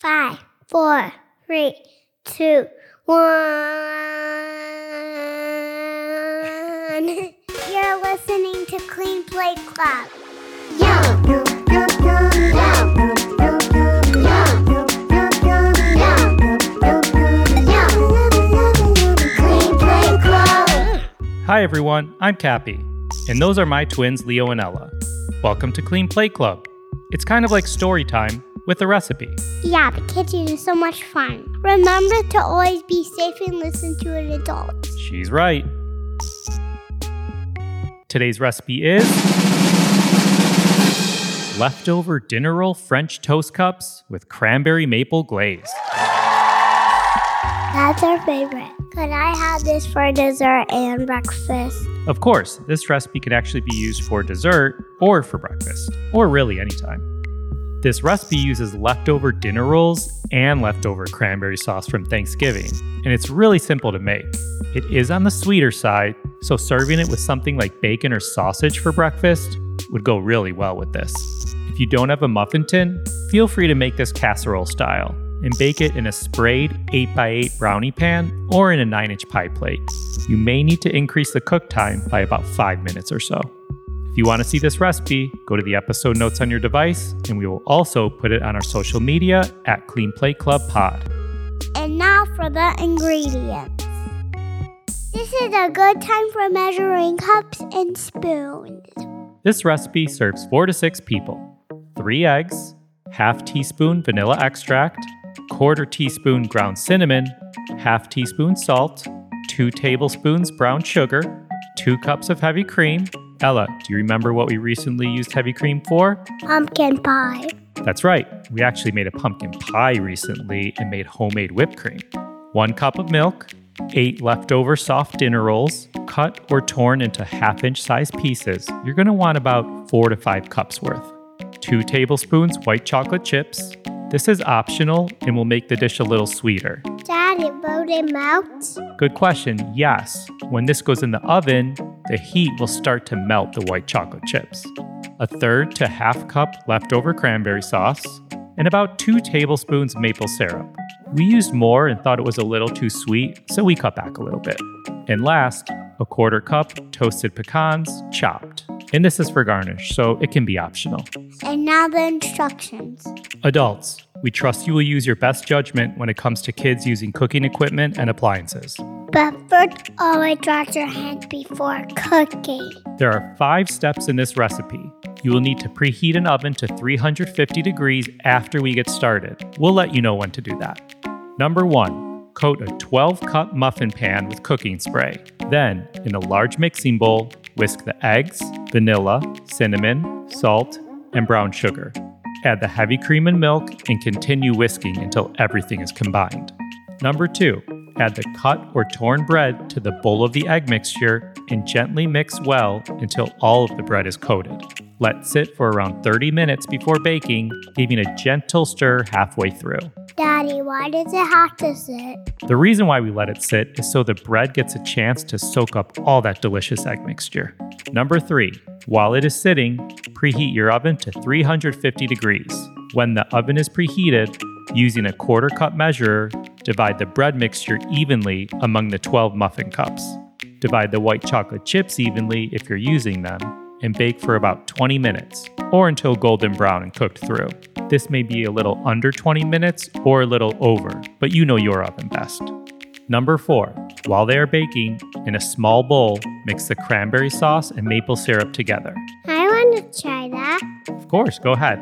five, four, three, two, one. You're listening to Clean Plate Club. Hi, everyone. I'm Kappy. And those are my twins, Leo and Ella. Welcome to Clean Plate Club. It's kind of like story time, with a recipe. Yeah, the kitchen is so much fun. Remember to always be safe and listen to an adult. She's right. Today's recipe is leftover dinner roll French toast cups with cranberry maple glaze. That's our favorite. Could I have this for dessert and breakfast? Of course, this recipe can actually be used for dessert or for breakfast, or really anytime. This recipe uses leftover dinner rolls and leftover cranberry sauce from Thanksgiving, and it's really simple to make. It is on the sweeter side, so serving it with something like bacon or sausage for breakfast would go really well with this. If you don't have a muffin tin, feel free to make this casserole style and bake it in a sprayed 8x8 brownie pan or in a 9 inch pie plate. You may need to increase the cook time by about 5 minutes or so. If you want to see this recipe, go to the episode notes on your device, and we will also put it on our social media at Clean Plate Club Pod. And now for the ingredients. This is a good time for measuring cups and spoons. This recipe serves 4 to 6 people. 3 eggs, half teaspoon vanilla extract, quarter teaspoon ground cinnamon, half teaspoon salt, 2 tablespoons brown sugar, 2 cups of heavy cream. Ella, do you remember what we recently used heavy cream for? Pumpkin pie. That's right. We actually made a pumpkin pie recently and made homemade whipped cream. One cup of milk, eight leftover soft dinner rolls, cut or torn into half inch size pieces. You're going to want about four to five cups worth. Two tablespoons white chocolate chips. This is optional and will make the dish a little sweeter. Daddy, will it melt? Good question. Yes. When this goes in the oven, the heat will start to melt the white chocolate chips. A third to half cup leftover cranberry sauce, and about two tablespoons maple syrup. We used more and thought it was a little too sweet, so we cut back a little bit. And last, a quarter cup toasted pecans, chopped. And this is for garnish, so it can be optional. And now the instructions. Adults, we trust you will use your best judgment when it comes to kids using cooking equipment and appliances. But first, always wash your hands before cooking. There are five steps in this recipe. You will need to preheat an oven to 350 degrees after we get started. We'll let you know when to do that. Number one, coat a 12 cup muffin pan with cooking spray. Then, in a large mixing bowl, whisk the eggs, vanilla, cinnamon, salt, and brown sugar. Add the heavy cream and milk and continue whisking until everything is combined. Number two, add the cut or torn bread to the bowl of the egg mixture and gently mix well until all of the bread is coated. Let sit for around 30 minutes before baking, giving a gentle stir halfway through. Daddy, why does it have to sit? The reason why we let it sit is so the bread gets a chance to soak up all that delicious egg mixture. Number three, while it is sitting, preheat your oven to 350 degrees. When the oven is preheated, using a quarter cup measure, divide the bread mixture evenly among the 12 muffin cups. Divide the white chocolate chips evenly if you're using them, and bake for about 20 minutes, or until golden brown and cooked through. This may be a little under 20 minutes or a little over, but you know your oven best. Number four, while they are baking, in a small bowl, mix the cranberry sauce and maple syrup together. I want to try that. Of course, go ahead.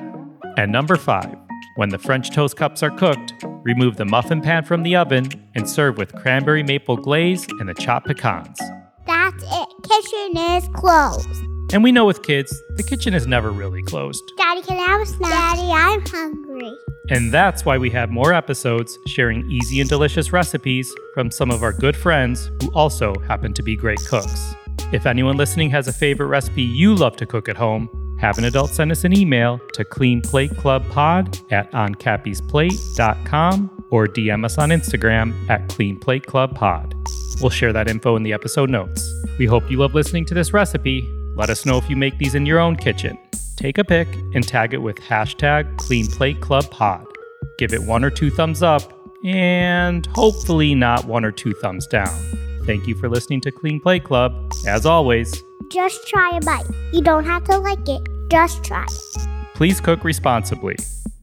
And number five, when the French toast cups are cooked, remove the muffin pan from the oven and serve with cranberry maple glaze and the chopped pecans. That's it. Kitchen is closed. And we know with kids, the kitchen is never really closed. Daddy, can I have a snack? Daddy, I'm hungry. And that's why we have more episodes sharing easy and delicious recipes from some of our good friends who also happen to be great cooks. If anyone listening has a favorite recipe you love to cook at home, have an adult send us an email to cleanplateclubpod at oncappysplate.com or DM us on Instagram at cleanplateclubpod. We'll share that info in the episode notes. We hope you love listening to this recipe. Let us know if you make these in your own kitchen. Take a pic and tag it with hashtag CleanPlateClubPod. give it one or two thumbs up, and hopefully not one or two thumbs down. Thank you for listening to Clean Plate Club. As always, Just try a bite. You don't have to like it. Just try. please cook responsibly.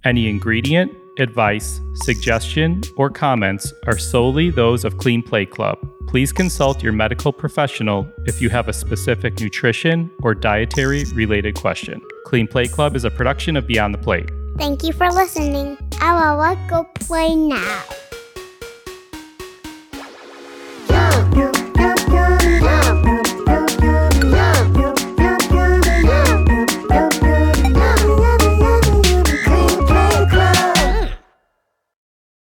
Any ingredient, advice, suggestion, or comments are solely those of Clean Plate Club. Please consult your medical professional if you have a specific nutrition or dietary related question. Clean Plate Club is a production of Beyond the Plate. Thank you for listening. I will go play now.